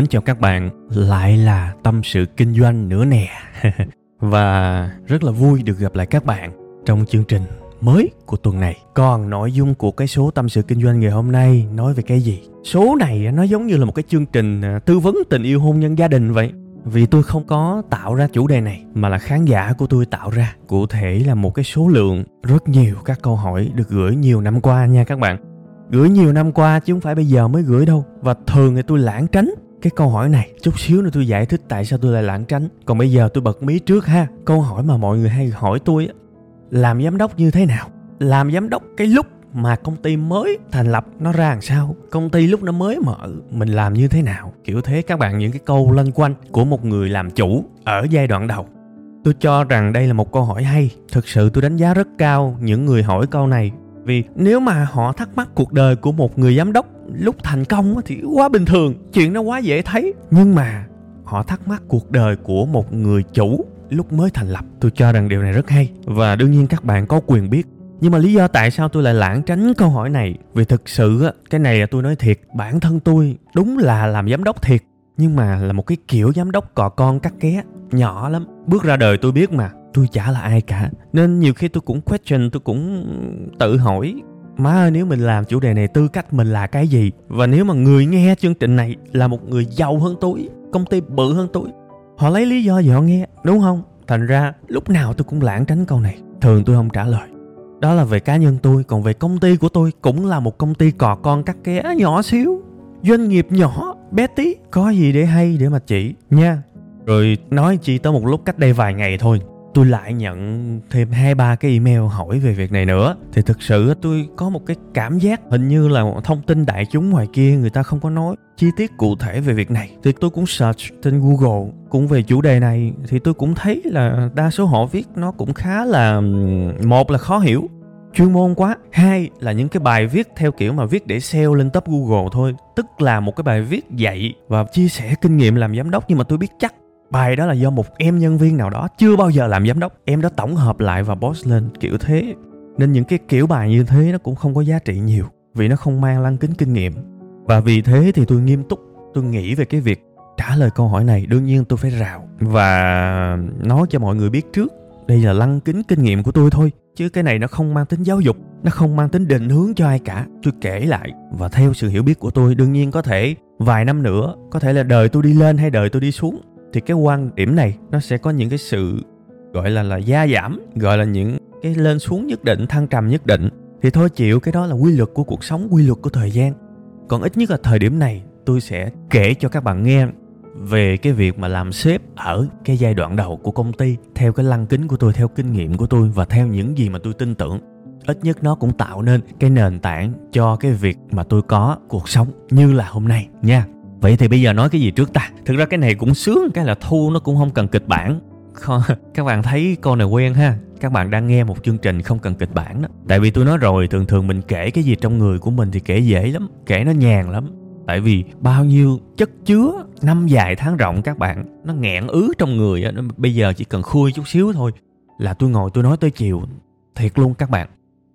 Mến chào các bạn, lại là tâm sự kinh doanh nữa nè. Và rất là vui được gặp lại các bạn trong chương trình mới của tuần này. Còn nội dung của cái số tâm sự kinh doanh ngày hôm nay nói về cái gì? Số này nó giống như là một cái chương trình à, tư vấn tình yêu hôn nhân gia đình vậy. Vì tôi không có tạo ra chủ đề này mà là khán giả của tôi tạo ra. Cụ thể là một cái số lượng rất nhiều các câu hỏi được gửi nhiều năm qua nha các bạn. Gửi nhiều năm qua chứ không phải bây giờ mới gửi đâu. Và thường thì tôi lãng tránh cái câu hỏi này, chút xíu nữa tôi giải thích tại sao tôi lại lãng tránh. Còn bây giờ tôi bật mí trước ha. Câu hỏi mà mọi người hay hỏi tôi làm giám đốc như thế nào? Làm giám đốc cái lúc mà công ty mới thành lập nó ra làm sao? Công ty lúc nó mới mở, mình làm như thế nào? Kiểu thế, các bạn, những cái câu lân quanh của một người làm chủ ở giai đoạn đầu. Tôi cho rằng đây là một câu hỏi hay. Thực sự tôi đánh giá rất cao những người hỏi câu này. Vì nếu mà họ thắc mắc cuộc đời của một người giám đốc lúc thành công thì quá bình thường, chuyện nó quá dễ thấy. Nhưng mà họ thắc mắc cuộc đời của một người chủ lúc mới thành lập. Tôi cho rằng điều này rất hay và đương nhiên các bạn có quyền biết. Nhưng mà lý do tại sao tôi lại lãng tránh câu hỏi này? Vì thực sự cái này là tôi nói thiệt, bản thân tôi đúng là làm giám đốc thiệt. Nhưng mà là một cái kiểu giám đốc cò con cắt ké, nhỏ lắm. Bước ra đời tôi biết mà, tôi chả là ai cả. Nên nhiều khi tôi cũng question, tôi cũng tự hỏi má ơi, nếu mình làm chủ đề này, tư cách mình là cái gì? Và nếu mà người nghe chương trình này là một người giàu hơn tôi, công ty bự hơn tôi, họ lấy lý do gì họ nghe, đúng không? Thành ra, lúc nào tôi cũng lãng tránh câu này. Thường tôi không trả lời. Đó là về cá nhân tôi, còn về công ty của tôi cũng là một công ty cò con cắt ké nhỏ xíu. Doanh nghiệp nhỏ, bé tí, có gì để hay để mà chỉ, nha. Rồi nói chi tới một lúc cách đây vài ngày thôi tôi lại nhận thêm hai, ba cái email hỏi về việc này nữa. Thì thực sự tôi có một cái cảm giác hình như là thông tin đại chúng ngoài kia người ta không có nói chi tiết cụ thể về việc này. Thì tôi cũng search trên google cũng về chủ đề này, thì tôi cũng thấy là đa số họ viết nó cũng khá là một là khó hiểu, chuyên môn quá. Hai là những cái bài viết theo kiểu mà viết để sale lên top google thôi, tức là một cái bài viết dạy và chia sẻ kinh nghiệm làm giám đốc. Nhưng mà tôi biết chắc bài đó là do một em nhân viên nào đó chưa bao giờ làm giám đốc. Em đã tổng hợp lại và post lên kiểu thế. Nên những cái kiểu bài như thế nó cũng không có giá trị nhiều, vì nó không mang lăng kính kinh nghiệm. Và vì thế thì tôi nghiêm túc, tôi nghĩ về cái việc trả lời câu hỏi này. Đương nhiên tôi phải rào và nói cho mọi người biết trước. Đây là lăng kính kinh nghiệm của tôi thôi, chứ cái này nó không mang tính giáo dục, nó không mang tính định hướng cho ai cả. Tôi kể lại và theo sự hiểu biết của tôi, đương nhiên có thể vài năm nữa, có thể là đời tôi đi lên hay đời tôi đi xuống thì cái quan điểm này nó sẽ có những cái sự, gọi là là gia giảm, gọi là những cái lên xuống nhất định, thăng trầm nhất định. Thì thôi chịu, cái đó là quy luật của cuộc sống, quy luật của thời gian. Còn ít nhất là thời điểm này, tôi sẽ kể cho các bạn nghe về cái việc mà làm sếp ở cái giai đoạn đầu của công ty, theo cái lăng kính của tôi, theo kinh nghiệm của tôi và theo những gì mà tôi tin tưởng. Ít nhất nó cũng tạo nên cái nền tảng cho cái việc mà tôi có cuộc sống như là hôm nay nha vậy thì bây giờ nói cái gì trước ta? Thực ra cái này cũng sướng, cái là thu nó cũng không cần kịch bản. Các bạn thấy con này quen ha? Các bạn đang nghe một chương trình không cần kịch bản đó. Tại vì tôi nói rồi, thường thường mình kể cái gì trong người của mình thì kể dễ lắm, kể nó nhàn lắm. Tại vì bao nhiêu chất chứa, năm dài tháng rộng các bạn, nó nghẹn ứ trong người đó. bây giờ chỉ cần khui chút xíu thôi là tôi ngồi tôi nói tới chiều. Thiệt luôn các bạn.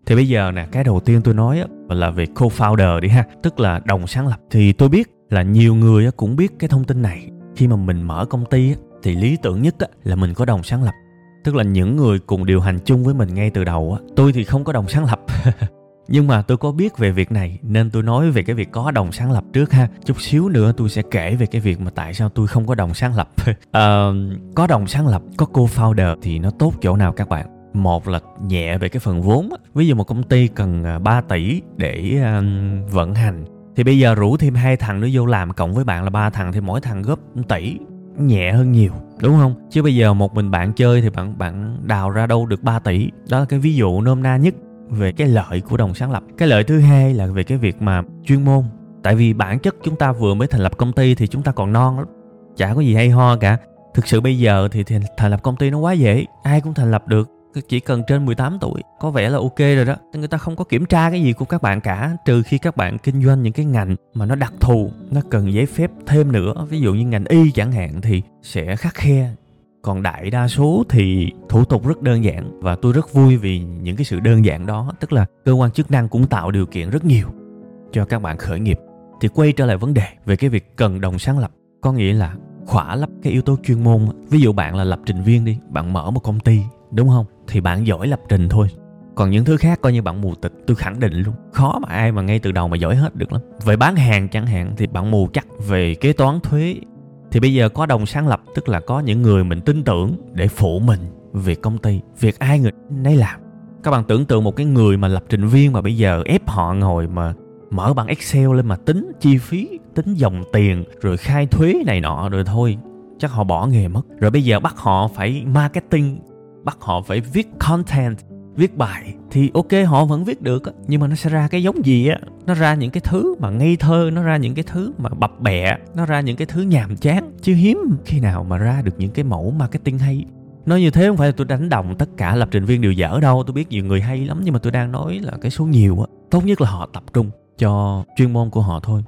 Thì bây giờ nè, cái đầu tiên tôi nói là về co-founder đi ha, tức là đồng sáng lập. Thì tôi biết là nhiều người cũng biết cái thông tin này. Khi mà mình mở công ty thì lý tưởng nhất là mình có đồng sáng lập. Tức là những người cùng điều hành chung với mình ngay từ đầu tôi thì không có đồng sáng lập. Nhưng mà tôi có biết về việc này nên tôi nói về cái việc có đồng sáng lập trước ha. Chút xíu nữa tôi sẽ kể về cái việc mà tại sao tôi không có đồng sáng lập. À, có đồng sáng lập có co-founder thì nó tốt chỗ nào các bạn? Một là nhẹ về cái phần vốn ví dụ một công ty cần à, 3 tỷ để vận hành thì bây giờ rủ thêm hai thằng nữa vô làm cộng với bạn là ba thằng thì mỗi thằng góp tỷ nhẹ hơn nhiều đúng không? Chứ bây giờ một mình bạn chơi thì bạn bạn đào ra đâu được 3 tỷ? Đó là cái ví dụ nôm na nhất về cái lợi của đồng sáng lập. Cái lợi thứ hai là về cái việc mà chuyên môn. Tại vì bản chất chúng ta vừa mới thành lập công ty thì chúng ta còn non lắm chả có gì hay ho cả. Thực sự bây giờ thì, thì thành lập công ty nó quá dễ ai cũng thành lập được chỉ cần trên 18 tuổi, có vẻ là ok rồi đó. Người ta không có kiểm tra cái gì của các bạn cả, trừ khi các bạn kinh doanh những cái ngành mà nó đặc thù, nó cần giấy phép thêm nữa. Ví dụ như ngành y chẳng hạn thì sẽ khắc khe. Còn đại đa số thì thủ tục rất đơn giản và tôi rất vui vì những cái sự đơn giản đó, tức là cơ quan chức năng cũng tạo điều kiện rất nhiều cho các bạn khởi nghiệp. Thì quay trở lại vấn đề về cái việc cần đồng sáng lập, có nghĩa là khỏa lấp cái yếu tố chuyên môn. Ví dụ bạn là lập trình viên đi, bạn mở một công ty đúng không? Thì bạn giỏi lập trình thôi. Còn những thứ khác coi như bạn mù tịch tôi khẳng định luôn. Khó mà ai mà ngay từ đầu mà giỏi hết được lắm. Về bán hàng chẳng hạn thì bạn mù chắc về kế toán thuế. Thì bây giờ có đồng sáng lập, tức là có những người mình tin tưởng để phụ mình việc công ty, việc ai người nấy làm. Các bạn tưởng tượng một cái người mà lập trình viên mà bây giờ ép họ ngồi mà mở bằng excel lên mà tính chi phí, tính dòng tiền, rồi khai thuế này nọ, rồi thôi, chắc họ bỏ nghề mất. Rồi bây giờ bắt họ phải marketing bắt họ phải viết content, viết bài, thì ok, họ vẫn viết được nhưng mà nó sẽ ra cái giống gì á? Nó ra những cái thứ mà ngây thơ, nó ra những cái thứ mà bập bẹ, nó ra những cái thứ nhàm chán. Chứ hiếm khi nào mà ra được những cái mẫu marketing hay. Nói như thế không phải là tôi đánh đồng tất cả lập trình viên đều dở đâu, tôi biết nhiều người hay lắm, nhưng mà tôi đang nói là cái số nhiều á, tốt nhất là họ tập trung cho chuyên môn của họ thôi.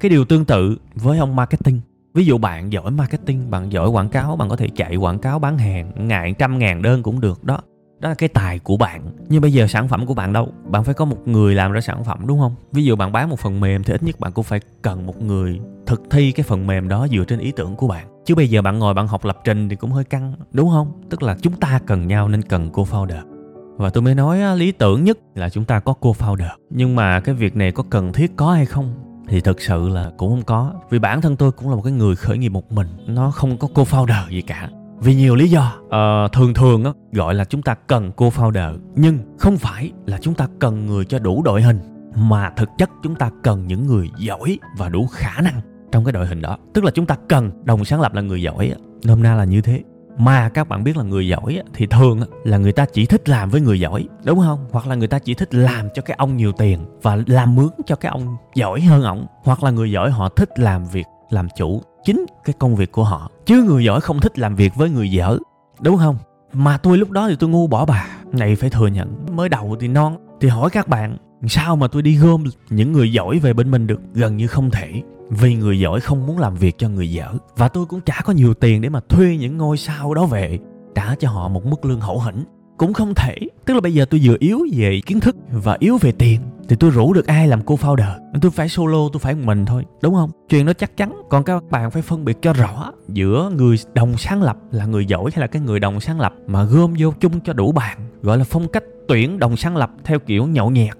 Cái điều tương tự với ông marketing ví dụ bạn giỏi marketing, bạn giỏi quảng cáo, bạn có thể chạy quảng cáo bán hàng ngàn trăm ngàn đơn cũng được, đó. Đó là cái tài của bạn. Nhưng bây giờ sản phẩm của bạn đâu? Bạn phải có một người làm ra sản phẩm, đúng không? Ví dụ bạn bán một phần mềm thì ít nhất bạn cũng phải cần một người thực thi cái phần mềm đó dựa trên ý tưởng của bạn. Chứ bây giờ bạn ngồi bạn học lập trình thì cũng hơi căng, đúng không? Tức là chúng ta cần nhau nên cần cô founder và tôi mới nói lý tưởng nhất là chúng ta có co-founder. Nhưng mà cái việc này có cần thiết có hay không? Thì thực sự là cũng không có. Vì bản thân tôi cũng là một cái người khởi nghiệp một mình. Nó không có co-founder gì cả. Vì nhiều lý do. Uh, thường thường á gọi là chúng ta cần co-founder nhưng không phải là chúng ta cần người cho đủ đội hình mà thực chất chúng ta cần những người giỏi và đủ khả năng trong cái đội hình đó. Tức là chúng ta cần đồng sáng lập là người giỏi nôm na là như thế mà các bạn biết là người giỏi thì thường là người ta chỉ thích làm với người giỏi, đúng không? Hoặc là người ta chỉ thích làm cho cái ông nhiều tiền và làm mướn cho cái ông giỏi hơn ổng. Hoặc là người giỏi họ thích làm việc, làm chủ chính cái công việc của họ, chứ người giỏi không thích làm việc với người dở, đúng không? Mà tôi lúc đó thì tôi ngu bỏ bà, này phải thừa nhận, mới đầu thì non. Thì hỏi các bạn, sao mà tôi đi gom những người giỏi về bên mình được? Gần như không thể vì người giỏi không muốn làm việc cho người dở, và tôi cũng chả có nhiều tiền để mà thuê những ngôi sao đó về, trả cho họ một mức lương hậu hĩnh. Cũng không thể, tức là bây giờ tôi vừa yếu về kiến thức và yếu về tiền, thì tôi rủ được ai làm cô founder tôi phải solo, tôi phải một mình thôi, đúng không? Chuyện đó chắc chắn. Còn các bạn phải phân biệt cho rõ, giữa người đồng sáng lập là người giỏi hay là cái người đồng sáng lập, mà gom vô chung cho đủ bạn gọi là phong cách tuyển đồng sáng lập theo kiểu nhậu nhẹt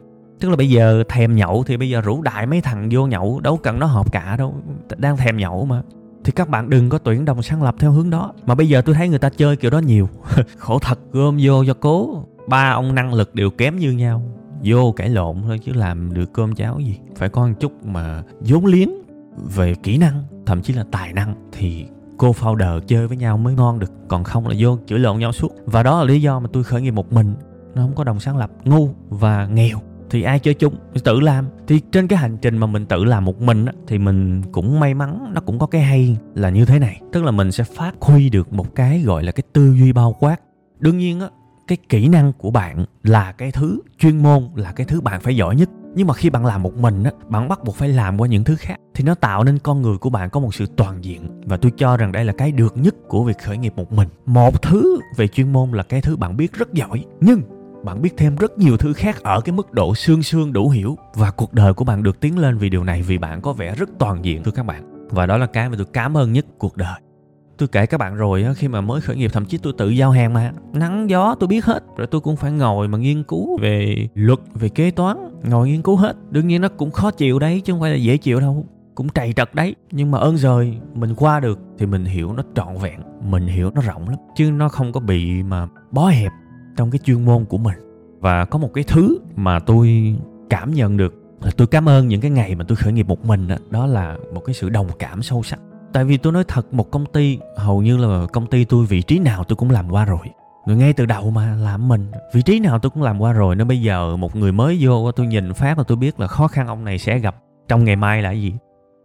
tức là bây giờ thèm nhậu thì bây giờ rủ đại mấy thằng vô nhậu, đâu cần nó hợp cả đâu đang thèm nhậu mà. Thì các bạn đừng có tuyển đồng sáng lập theo hướng đó. Mà bây giờ tôi thấy người ta chơi kiểu đó nhiều. Khổ thật, gom vô cho cố. Ba ông năng lực đều kém như nhau. Vô cãi lộn thôi chứ làm được cơm cháo gì. Phải có một chút mà vốn liếng về kỹ năng, thậm chí là tài năng thì cô founder chơi với nhau mới ngon được. Còn không là vô chửi lộn nhau suốt. Và đó là lý do mà tôi khởi nghiệp một mình. Nó không có đồng sáng lập, ngu và nghèo thì ai chơi chung? Tự làm. Thì trên cái hành trình mà mình tự làm một mình á, thì mình cũng may mắn nó cũng có cái hay là như thế này. Tức là mình sẽ phát huy được một cái gọi là cái tư duy bao quát. Đương nhiên á cái kỹ năng của bạn là cái thứ chuyên môn là cái thứ bạn phải giỏi nhất. Nhưng mà khi bạn làm một mình á bạn bắt buộc phải làm qua những thứ khác. Thì nó tạo nên con người của bạn có một sự toàn diện. Và tôi cho rằng đây là cái được nhất của việc khởi nghiệp một mình. Một thứ về chuyên môn là cái thứ bạn biết rất giỏi. Nhưng bạn biết thêm rất nhiều thứ khác ở cái mức độ xương xương đủ hiểu. Và cuộc đời của bạn được tiến lên vì điều này, vì bạn có vẻ rất toàn diện, thưa các bạn. Và đó là cái mà tôi cảm ơn nhất cuộc đời. Tôi kể các bạn rồi khi mà mới khởi nghiệp, thậm chí tôi tự giao hàng mà. Nắng gió tôi biết hết. Rồi tôi cũng phải ngồi mà nghiên cứu về luật, về kế toán, ngồi nghiên cứu hết. Đương nhiên nó cũng khó chịu đấy, chứ không phải là dễ chịu đâu. Cũng trầy trật đấy. Nhưng mà ơn rồi mình qua được thì mình hiểu nó trọn vẹn, mình hiểu nó rộng lắm. Chứ nó không có bị mà bó hẹp trong cái chuyên môn của mình. Và có một cái thứ mà tôi cảm nhận được là tôi cảm ơn những cái ngày mà tôi khởi nghiệp một mình đó, đó là một cái sự đồng cảm sâu sắc. Tại vì tôi nói thật một công ty hầu như là công ty tôi vị trí nào tôi cũng làm qua rồi. Người ngay từ đầu mà làm mình vị trí nào tôi cũng làm qua rồi nên bây giờ một người mới vô tôi nhìn phát là tôi biết là khó khăn ông này sẽ gặp trong ngày mai là gì.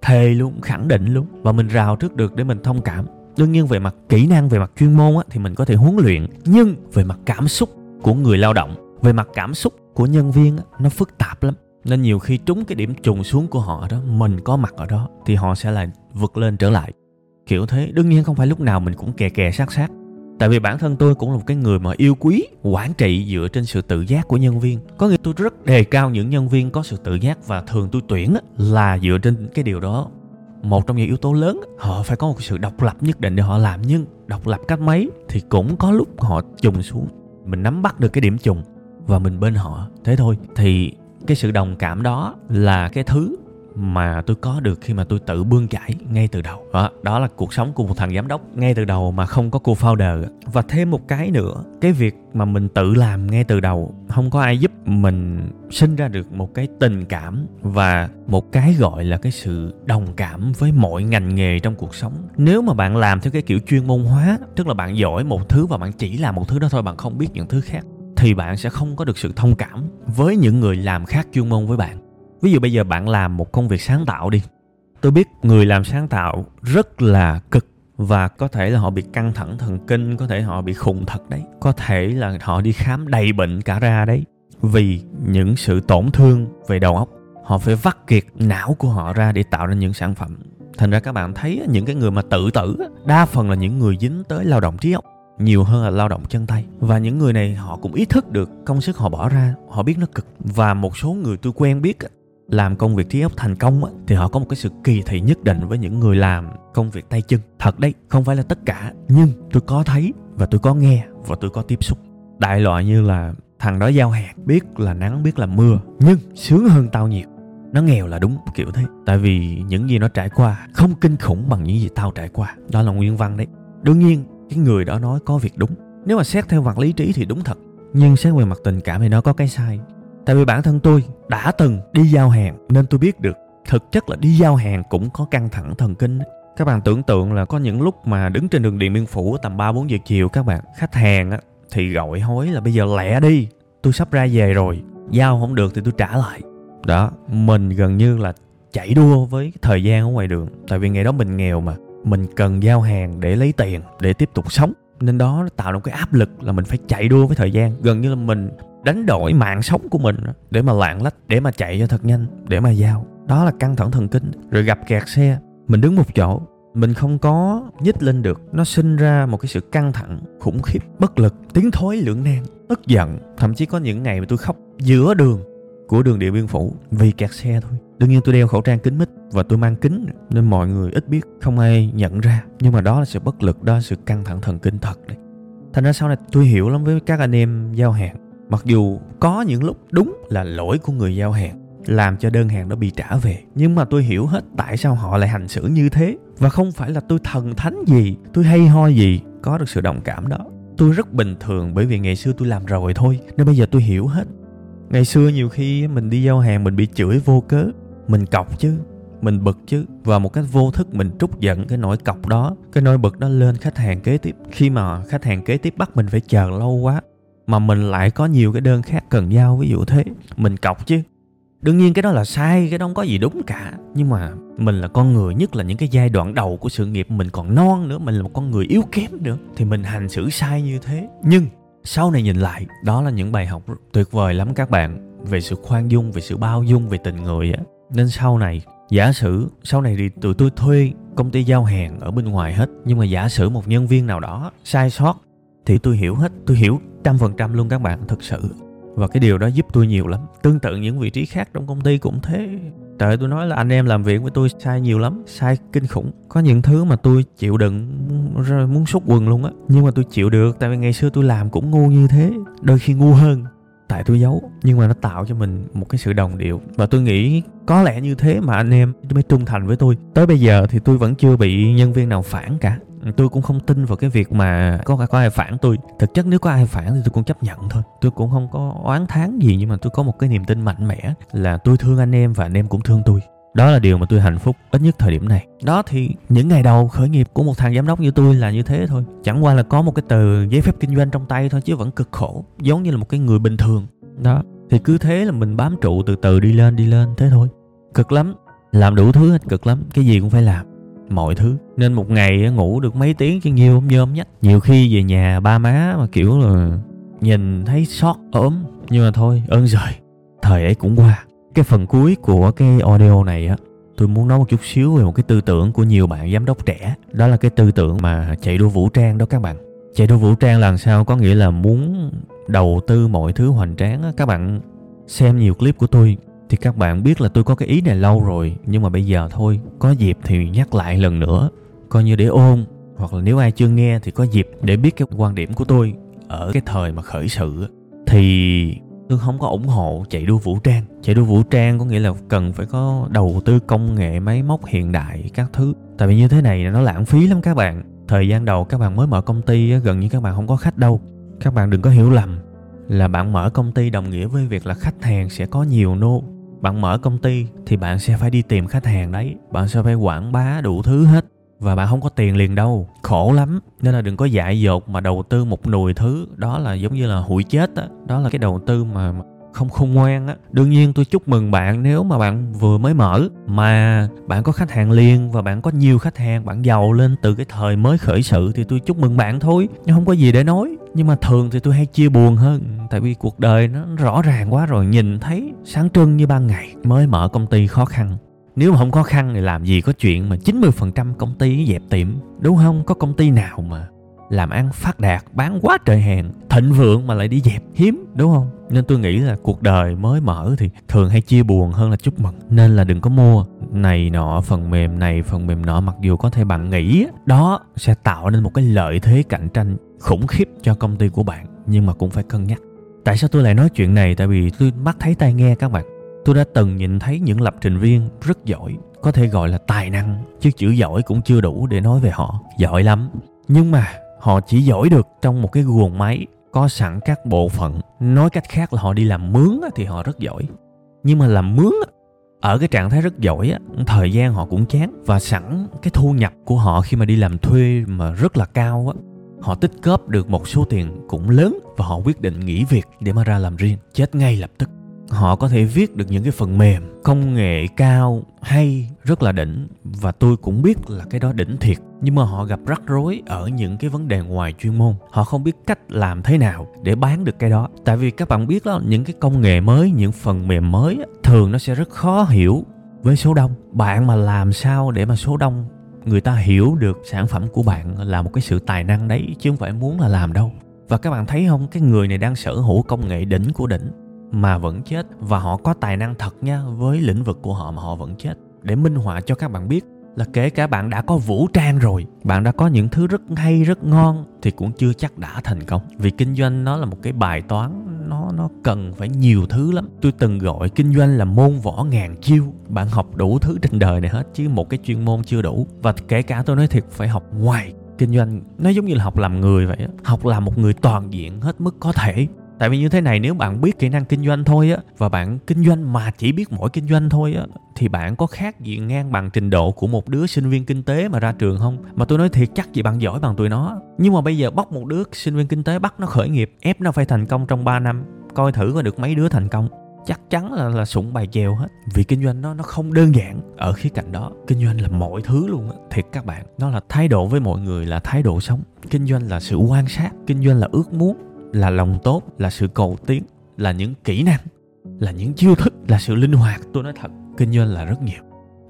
Thề luôn khẳng định luôn. Và mình rào trước được để mình thông cảm đương nhiên về mặt kỹ năng về mặt chuyên môn á, thì mình có thể huấn luyện. Nhưng về mặt cảm xúc của người lao động về mặt cảm xúc của nhân viên á, nó phức tạp lắm. Nên nhiều khi trúng cái điểm trùng xuống của họ đó mình có mặt ở đó thì họ sẽ là vượt lên trở lại. Kiểu thế đương nhiên không phải lúc nào mình cũng kè kè sát sát. Tại vì bản thân tôi cũng là một cái người mà yêu quý quản trị dựa trên sự tự giác của nhân viên. Có nghĩa tôi rất đề cao những nhân viên có sự tự giác và thường tôi tuyển là dựa trên cái điều đó một trong những yếu tố lớn, họ phải có một sự độc lập nhất định để họ làm, nhưng độc lập cách mấy thì cũng có lúc họ trùng xuống. Mình nắm bắt được cái điểm trùng và mình bên họ. Thế thôi, thì cái sự đồng cảm đó là cái thứ mà tôi có được khi mà tôi tự bươn chải ngay từ đầu. Đó, đó là cuộc sống của một thằng giám đốc ngay từ đầu mà không có cô founder. Và thêm một cái nữa cái việc mà mình tự làm ngay từ đầu không có ai giúp mình sinh ra được một cái tình cảm và một cái gọi là cái sự đồng cảm với mọi ngành nghề trong cuộc sống. Nếu mà bạn làm theo cái kiểu chuyên môn hóa tức là bạn giỏi một thứ và bạn chỉ làm một thứ đó thôi bạn không biết những thứ khác thì bạn sẽ không có được sự thông cảm với những người làm khác chuyên môn với bạn ví dụ bây giờ bạn làm một công việc sáng tạo đi. Tôi biết người làm sáng tạo rất là cực và có thể là họ bị căng thẳng thần kinh, có thể họ bị khùng thật đấy. Có thể là họ đi khám đầy bệnh cả ra đấy. Vì những sự tổn thương về đầu óc, họ phải vắt kiệt não của họ ra để tạo ra những sản phẩm. Thành ra các bạn thấy những cái người mà tự tử đa phần là những người dính tới lao động trí óc, nhiều hơn là lao động chân tay. Và những người này họ cũng ý thức được công sức họ bỏ ra, họ biết nó cực. Và một số người tôi quen biết làm công việc trí óc thành công thì họ có một cái sự kỳ thị nhất định với những người làm công việc tay chân. Thật đấy, không phải là tất cả, nhưng tôi có thấy và tôi có nghe và tôi có tiếp xúc. Đại loại như là thằng đó giao hàng biết là nắng, biết là mưa, nhưng sướng hơn tao nhiều. Nó nghèo là đúng, kiểu thế. Tại vì những gì nó trải qua không kinh khủng bằng những gì tao trải qua. Đó là nguyên văn đấy. Đương nhiên, cái người đó nói có việc đúng. Nếu mà xét theo mặt lý trí thì đúng thật. Nhưng xét về mặt tình cảm thì nó có cái sai tại vì bản thân tôi đã từng đi giao hàng nên tôi biết được thực chất là đi giao hàng cũng có căng thẳng thần kinh các bạn tưởng tượng là có những lúc mà đứng trên đường điện biên phủ tầm ba bốn giờ chiều các bạn khách hàng á, thì gọi hối là bây giờ lẹ đi tôi sắp ra về rồi giao không được thì tôi trả lại. Đó mình gần như là chạy đua với thời gian ở ngoài đường tại vì ngày đó mình nghèo mà mình cần giao hàng để lấy tiền để tiếp tục sống. Nên đó nó tạo ra cái áp lực là mình phải chạy đua với thời gian. Gần như là mình đánh đổi mạng sống của mình để mà lạng lách, để mà chạy cho thật nhanh, để mà giao. Đó là căng thẳng thần kinh. Rồi gặp kẹt xe, mình đứng một chỗ, mình không có nhích lên được. Nó sinh ra một cái sự căng thẳng, khủng khiếp, bất lực tiến thối lưỡng nan, tức giận. Thậm chí có những ngày mà tôi khóc giữa đường, của đường điện biên phủ vì kẹt xe thôi. Đương nhiên tôi đeo khẩu trang kính mít và tôi mang kính nên mọi người ít biết, không ai nhận ra. Nhưng mà đó là sự bất lực, đó là sự căng thẳng thần kinh thật đấy. Thành ra sau này tôi hiểu lắm với các anh em giao hàng mặc dù có những lúc đúng là lỗi của người giao hàng, làm cho đơn hàng đó bị trả về, nhưng mà tôi hiểu hết tại sao họ lại hành xử như thế. Và không phải là tôi thần thánh gì, tôi hay ho gì, có được sự đồng cảm đó. Tôi rất bình thường bởi vì ngày xưa tôi làm rồi thôi, nên bây giờ tôi hiểu hết. Ngày xưa nhiều khi mình đi giao hàng mình bị chửi vô cớ, mình cọc chứ, mình bực chứ, và một cách vô thức mình trút giận cái nỗi cọc đó, cái nỗi bực đó lên khách hàng kế tiếp. Khi mà khách hàng kế tiếp bắt mình phải chờ lâu quá mà mình lại có nhiều cái đơn khác cần giao, ví dụ thế. Mình cọc chứ. Đương nhiên cái đó là sai, cái đó không có gì đúng cả. Nhưng mà mình là con người, nhất là những cái giai đoạn đầu của sự nghiệp mình còn non nữa, mình là một con người yếu kém nữa, thì mình hành xử sai như thế. Nhưng sau này nhìn lại, đó là những bài học tuyệt vời lắm các bạn, về sự khoan dung, về sự bao dung, về tình người á. Nên sau này, giả sử, sau này thì tụi tôi thuê công ty giao hàng ở bên ngoài hết, nhưng mà giả sử một nhân viên nào đó sai sót, thì tôi hiểu hết, tôi hiểu trăm phần trăm luôn các bạn, thực sự. Và cái điều đó giúp tôi nhiều lắm. Tương tự những vị trí khác trong công ty cũng thế. Trời tôi nói là anh em làm việc với tôi sai nhiều lắm, sai kinh khủng. Có những thứ mà tôi chịu đựng muốn xúc quần luôn á. Nhưng mà tôi chịu được, tại vì ngày xưa tôi làm cũng ngu như thế. Đôi khi ngu hơn, tại tôi giấu. Nhưng mà nó tạo cho mình một cái sự đồng điệu. Và tôi nghĩ có lẽ như thế mà anh em mới trung thành với tôi. Tới bây giờ thì tôi vẫn chưa bị nhân viên nào phản cả tôi cũng không tin vào cái việc mà có có ai phản tôi. Thực chất nếu có ai phản thì tôi cũng chấp nhận thôi. Tôi cũng không có oán thán gì nhưng mà tôi có một cái niềm tin mạnh mẽ là tôi thương anh em và anh em cũng thương tôi. Đó là điều mà tôi hạnh phúc ít nhất thời điểm này. Đó thì những ngày đầu khởi nghiệp của một thằng giám đốc như tôi là như thế thôi. Chẳng qua là có một cái tờ giấy phép kinh doanh trong tay thôi chứ vẫn cực khổ, giống như là một cái người bình thường. Đó, thì cứ thế là mình bám trụ từ từ đi lên đi lên thế thôi. Cực lắm, làm đủ thứ hết, cực lắm, cái gì cũng phải làm mọi thứ. Nên một ngày ngủ được mấy tiếng chứ nhiều không nhôm nhách nhiều khi về nhà ba má mà, kiểu là, nhìn thấy sót, ốm. Nhưng mà thôi, ơn trời, thời ấy cũng qua. Cái phần cuối của cái audio này á, tôi muốn nói một chút xíu về một cái tư tưởng của nhiều bạn giám đốc trẻ. Đó là cái tư tưởng mà chạy đua vũ trang đó các bạn. Chạy đua vũ trang là sao? Có nghĩa là muốn đầu tư mọi thứ hoành tráng á. Các bạn xem nhiều clip của tôi thì các bạn biết là tôi có cái ý này lâu rồi, nhưng mà bây giờ thôi, có dịp thì nhắc lại lần nữa. Coi như để ôn, hoặc là nếu ai chưa nghe thì có dịp để biết cái quan điểm của tôi ở cái thời mà khởi sự. Thì tôi không có ủng hộ chạy đua vũ trang. Chạy đua vũ trang có nghĩa là cần phải có đầu tư công nghệ, máy móc hiện đại, các thứ. Tại vì như thế này nó lãng phí lắm các bạn. Thời gian đầu các bạn mới mở công ty gần như các bạn không có khách đâu. Các bạn đừng có hiểu lầm là bạn mở công ty đồng nghĩa với việc là khách hàng sẽ có nhiều nô bạn mở công ty thì bạn sẽ phải đi tìm khách hàng đấy. Bạn sẽ phải quảng bá đủ thứ hết. Và bạn không có tiền liền đâu. Khổ lắm. Nên là đừng có dại dột mà đầu tư một nùi thứ. Đó là giống như là hụi chết đó. đó là cái đầu tư mà không khôn ngoan á. Đương nhiên tôi chúc mừng bạn nếu mà bạn vừa mới mở. Mà bạn có khách hàng liền và bạn có nhiều khách hàng, bạn giàu lên từ cái thời mới khởi sự thì tôi chúc mừng bạn thôi. Nhưng không có gì để nói. Nhưng mà thường thì tôi hay chia buồn hơn, tại vì cuộc đời nó rõ ràng quá rồi, nhìn thấy sáng trưng như ban ngày, mới mở công ty khó khăn. Nếu mà không khó khăn thì làm gì có chuyện mà 90% công ty dẹp tiệm, đúng không? Có công ty nào mà làm ăn phát đạt, bán quá trời hàng, thịnh vượng mà lại đi dẹp. Hiếm, đúng không? Nên tôi nghĩ là cuộc đời mới mở thì thường hay chia buồn hơn là chúc mừng. Nên là đừng có mua này nọ, phần mềm này, phần mềm nọ, mặc dù có thể bạn nghĩ đó sẽ tạo nên một cái lợi thế cạnh tranh khủng khiếp cho công ty của bạn, nhưng mà cũng phải cân nhắc. Tại sao tôi lại nói chuyện này? Tại vì tôi mắt thấy tai nghe các bạn. Tôi đã từng nhìn thấy những lập trình viên rất giỏi, có thể gọi là tài năng, chứ chữ giỏi cũng chưa đủ để nói về họ. Giỏi lắm. Nhưng mà họ chỉ giỏi được trong một cái guồng máy có sẵn các bộ phận. Nói cách khác là họ đi làm mướn thì họ rất giỏi. Nhưng mà làm mướn ở cái trạng thái rất giỏi thời gian họ cũng chán. Và sẵn cái thu nhập của họ khi mà đi làm thuê mà rất là cao họ tích góp được một số tiền cũng lớn và họ quyết định nghỉ việc để mà ra làm riêng. Chết ngay lập tức họ có thể viết được những cái phần mềm công nghệ cao, hay rất là đỉnh, và tôi cũng biết là cái đó đỉnh thiệt. Nhưng mà họ gặp rắc rối ở những cái vấn đề ngoài chuyên môn. Họ không biết cách làm thế nào để bán được cái đó. Tại vì các bạn biết đó, những cái công nghệ mới, những phần mềm mới thường nó sẽ rất khó hiểu với số đông. Bạn mà làm sao để mà số đông người ta hiểu được sản phẩm của bạn là một cái sự tài năng đấy, chứ không phải muốn là làm đâu. Và các bạn thấy không? Cái người này đang sở hữu công nghệ đỉnh của đỉnh mà vẫn chết và họ có tài năng thật nha, với lĩnh vực của họ mà họ vẫn chết. Để minh họa cho các bạn biết là kể cả bạn đã có vũ trang rồi, bạn đã có những thứ rất hay, rất ngon thì cũng chưa chắc đã thành công. Vì kinh doanh nó là một cái bài toán, nó nó cần phải nhiều thứ lắm. Tôi từng gọi kinh doanh là môn võ ngàn chiêu. Bạn học đủ thứ trên đời này hết chứ một cái chuyên môn chưa đủ. Và kể cả tôi nói thiệt, phải học ngoài kinh doanh. Nó giống như là học làm người vậy học làm một người toàn diện hết mức có thể tại vì như thế này, nếu bạn biết kỹ năng kinh doanh thôi á, và bạn kinh doanh mà chỉ biết mỗi kinh doanh thôi á, thì bạn có khác gì ngang bằng trình độ của một đứa sinh viên kinh tế mà ra trường không? Mà tôi nói thiệt, chắc gì bạn giỏi bằng tụi nó. Nhưng mà bây giờ bóc một đứa sinh viên kinh tế bắt nó khởi nghiệp, ép nó phải thành công trong 3 năm, coi thử có được mấy đứa thành công. Chắc chắn là là sụng bài chèo hết. Vì kinh doanh nó nó không đơn giản ở khía cạnh đó. Kinh doanh là mọi thứ luôn á, thiệt các bạn. Nó là thái độ với mọi người là thái độ sống. Kinh doanh là sự quan sát, kinh doanh là ước muốn là lòng tốt, là sự cầu tiến, là những kỹ năng, là những chiêu thức, là sự linh hoạt. Tôi nói thật, kinh doanh là rất nhiều.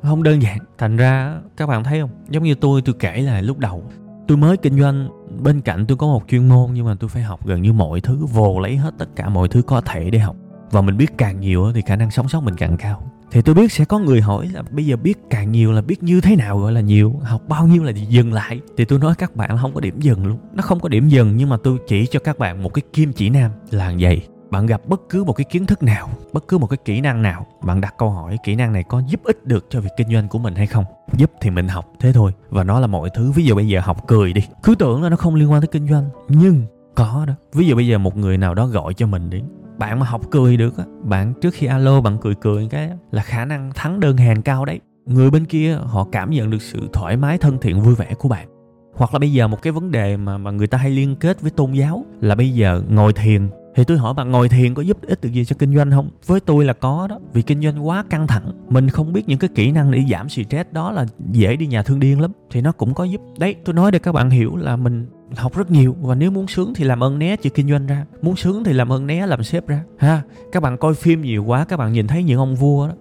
Không đơn giản. Thành ra, các bạn thấy không? Giống như tôi tôi kể là lúc đầu. Tôi mới kinh doanh, bên cạnh tôi có một chuyên môn, nhưng mà tôi phải học gần như mọi thứ, vồ lấy hết tất cả mọi thứ có thể để học. Và mình biết càng nhiều thì khả năng sống sót mình càng cao thì tôi biết sẽ có người hỏi là bây giờ biết càng nhiều là biết như thế nào gọi là nhiều, học bao nhiêu là dừng lại. Thì tôi nói các bạn là không có điểm dừng luôn. Nó không có điểm dừng nhưng mà tôi chỉ cho các bạn một cái kim chỉ nam là vậy. Bạn gặp bất cứ một cái kiến thức nào, bất cứ một cái kỹ năng nào, bạn đặt câu hỏi kỹ năng này có giúp ích được cho việc kinh doanh của mình hay không? Giúp thì mình học, thế thôi. Và nó là mọi thứ. Ví dụ bây giờ học cười đi. Cứ tưởng là nó không liên quan tới kinh doanh, nhưng có đó. Ví dụ bây giờ một người nào đó gọi cho mình đến bạn mà học cười được á, bạn trước khi alo bạn cười cười cái là khả năng thắng đơn hàng cao đấy. Người bên kia họ cảm nhận được sự thoải mái, thân thiện, vui vẻ của bạn. Hoặc là bây giờ một cái vấn đề mà mà người ta hay liên kết với tôn giáo là bây giờ ngồi thiền. Thì tôi hỏi bạn, ngồi thiền có giúp ích được gì cho kinh doanh không? Với tôi là có đó, vì kinh doanh quá căng thẳng. Mình không biết những cái kỹ năng để giảm stress đó là dễ đi nhà thương điên lắm, thì nó cũng có giúp. Đấy, tôi nói để các bạn hiểu là mình học rất nhiều. Và nếu muốn sướng thì làm ơn né chuyện kinh doanh ra. Muốn sướng thì làm ơn né làm sếp ra. Ha các bạn coi phim nhiều quá các bạn nhìn thấy những ông vua đó.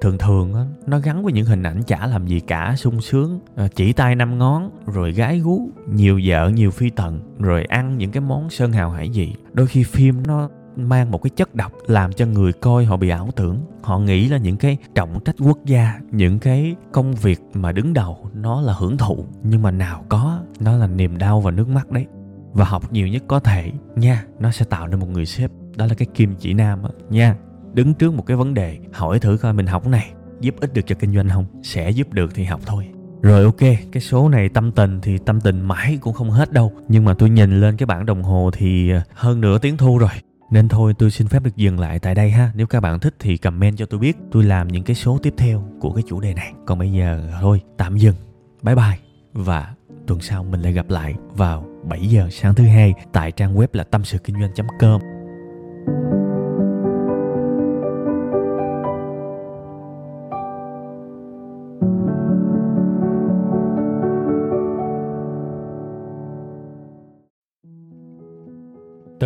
Thường thường đó, nó gắn với những hình ảnh chả làm gì cả sung sướng à, chỉ tay năm ngón rồi gái gú nhiều vợ nhiều phi tần rồi ăn những cái món sơn hào hải vị đôi khi phim nó mang một cái chất độc làm cho người coi họ bị ảo tưởng. Họ nghĩ là những cái trọng trách quốc gia những cái công việc mà đứng đầu nó là hưởng thụ nhưng mà nào có nó là niềm đau và nước mắt đấy. Và học nhiều nhất có thể nha nó sẽ tạo nên một người sếp. Đó là cái kim chỉ nam á nha. Đứng trước một cái vấn đề hỏi thử coi mình học cái này giúp ích được cho kinh doanh không? Sẽ giúp được thì học thôi. Rồi ok, cái số này tâm tình thì tâm tình mãi cũng không hết đâu. Nhưng mà tôi nhìn lên cái bảng đồng hồ thì ờ, hơn nửa tiếng thu rồi. Nên thôi, tôi xin phép được dừng lại tại đây ha. Nếu các bạn thích thì comment cho tôi biết. Tôi làm những cái số tiếp theo của cái chủ đề này. Còn bây giờ, thôi, tạm dừng. Bye bye. Và tuần sau mình lại gặp lại vào 7 giờ sáng thứ hai Tại trang web là tâm sự kinh doanh.com